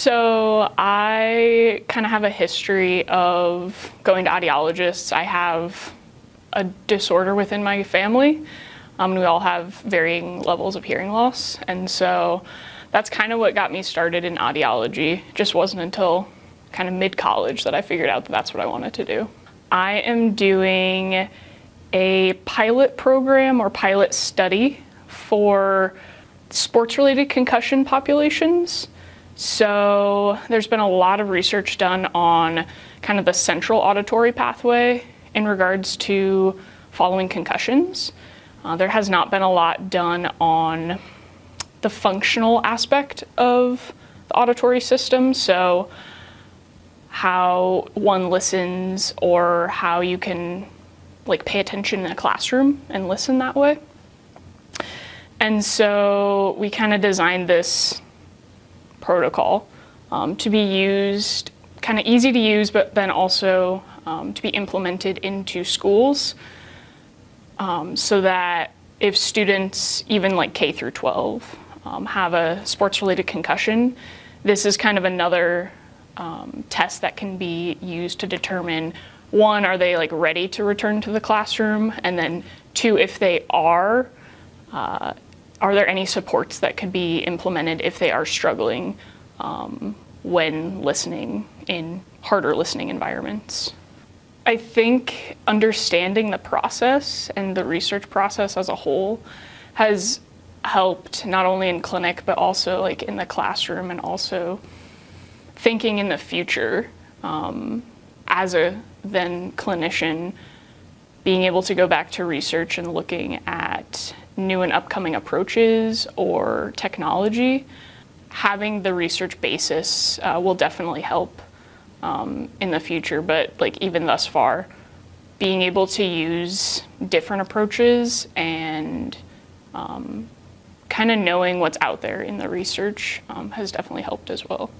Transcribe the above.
So I kind of have a history of going to audiologists. I have a disorder within my family. Um, we all have varying levels of hearing loss, and so that's kind of what got me started in audiology. Just wasn't until kind of mid college that I figured out that that's what I wanted to do. I am doing a pilot program or pilot study for sports related concussion populations. So there's been a lot of research done on kind of the central auditory pathway in regards to following concussions. Uh, there has not been a lot done on the functional aspect of the auditory system. So how one listens or how you can like pay attention in a classroom and listen that way. And so we kind of designed this protocol um, to be used, kind of easy to use, but then also um, to be implemented into schools um, so that if students, even like K through 12, um, have a sports related concussion, this is kind of another um, test that can be used to determine one, are they like ready to return to the classroom? And then two, if they are, uh, are there any supports that could be implemented if they are struggling um, when listening in harder listening environments? I think understanding the process and the research process as a whole has helped not only in clinic but also like in the classroom and also thinking in the future um, as a then clinician being able to go back to research and looking at new and upcoming approaches or technology, having the research basis uh, will definitely help um, in the future. But like even thus far, being able to use different approaches and um, kind of knowing what's out there in the research um, has definitely helped as well.